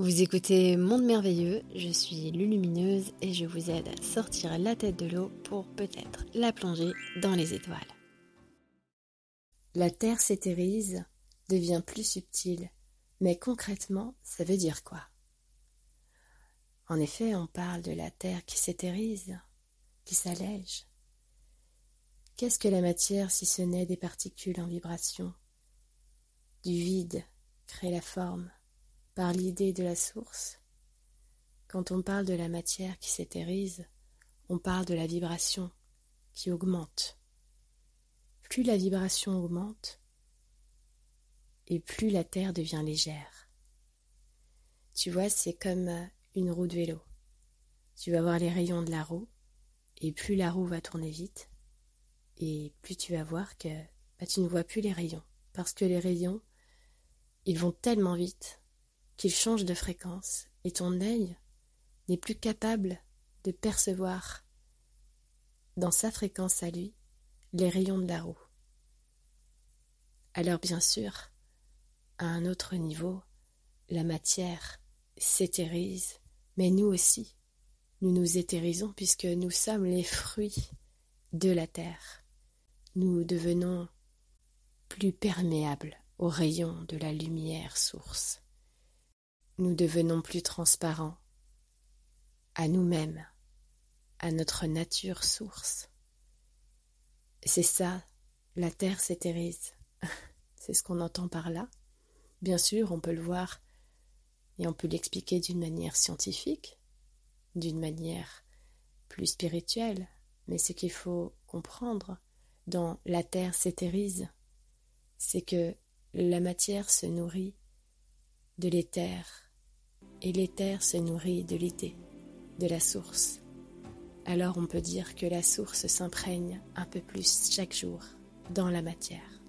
Vous écoutez Monde Merveilleux, je suis Lulumineuse et je vous aide à sortir la tête de l'eau pour peut-être la plonger dans les étoiles. La Terre s'éthérise, devient plus subtile, mais concrètement, ça veut dire quoi? En effet, on parle de la Terre qui s'éthérise, qui s'allège. Qu'est-ce que la matière si ce n'est des particules en vibration? Du vide crée la forme par l'idée de la source. Quand on parle de la matière qui s'éthérise, on parle de la vibration qui augmente. Plus la vibration augmente, et plus la Terre devient légère. Tu vois, c'est comme une roue de vélo. Tu vas voir les rayons de la roue, et plus la roue va tourner vite, et plus tu vas voir que bah, tu ne vois plus les rayons, parce que les rayons, ils vont tellement vite qu'il change de fréquence, et ton œil n'est plus capable de percevoir dans sa fréquence à lui les rayons de la roue. Alors bien sûr, à un autre niveau, la matière s'éthérise, mais nous aussi, nous nous éthérisons puisque nous sommes les fruits de la terre. Nous devenons plus perméables aux rayons de la lumière source nous devenons plus transparents à nous-mêmes, à notre nature source. C'est ça, la Terre s'éthérise. C'est ce qu'on entend par là. Bien sûr, on peut le voir et on peut l'expliquer d'une manière scientifique, d'une manière plus spirituelle, mais ce qu'il faut comprendre dans la Terre s'éthérise, c'est que la matière se nourrit de l'éther et l'éther se nourrit de l'idée, de la source. Alors on peut dire que la source s'imprègne un peu plus chaque jour dans la matière.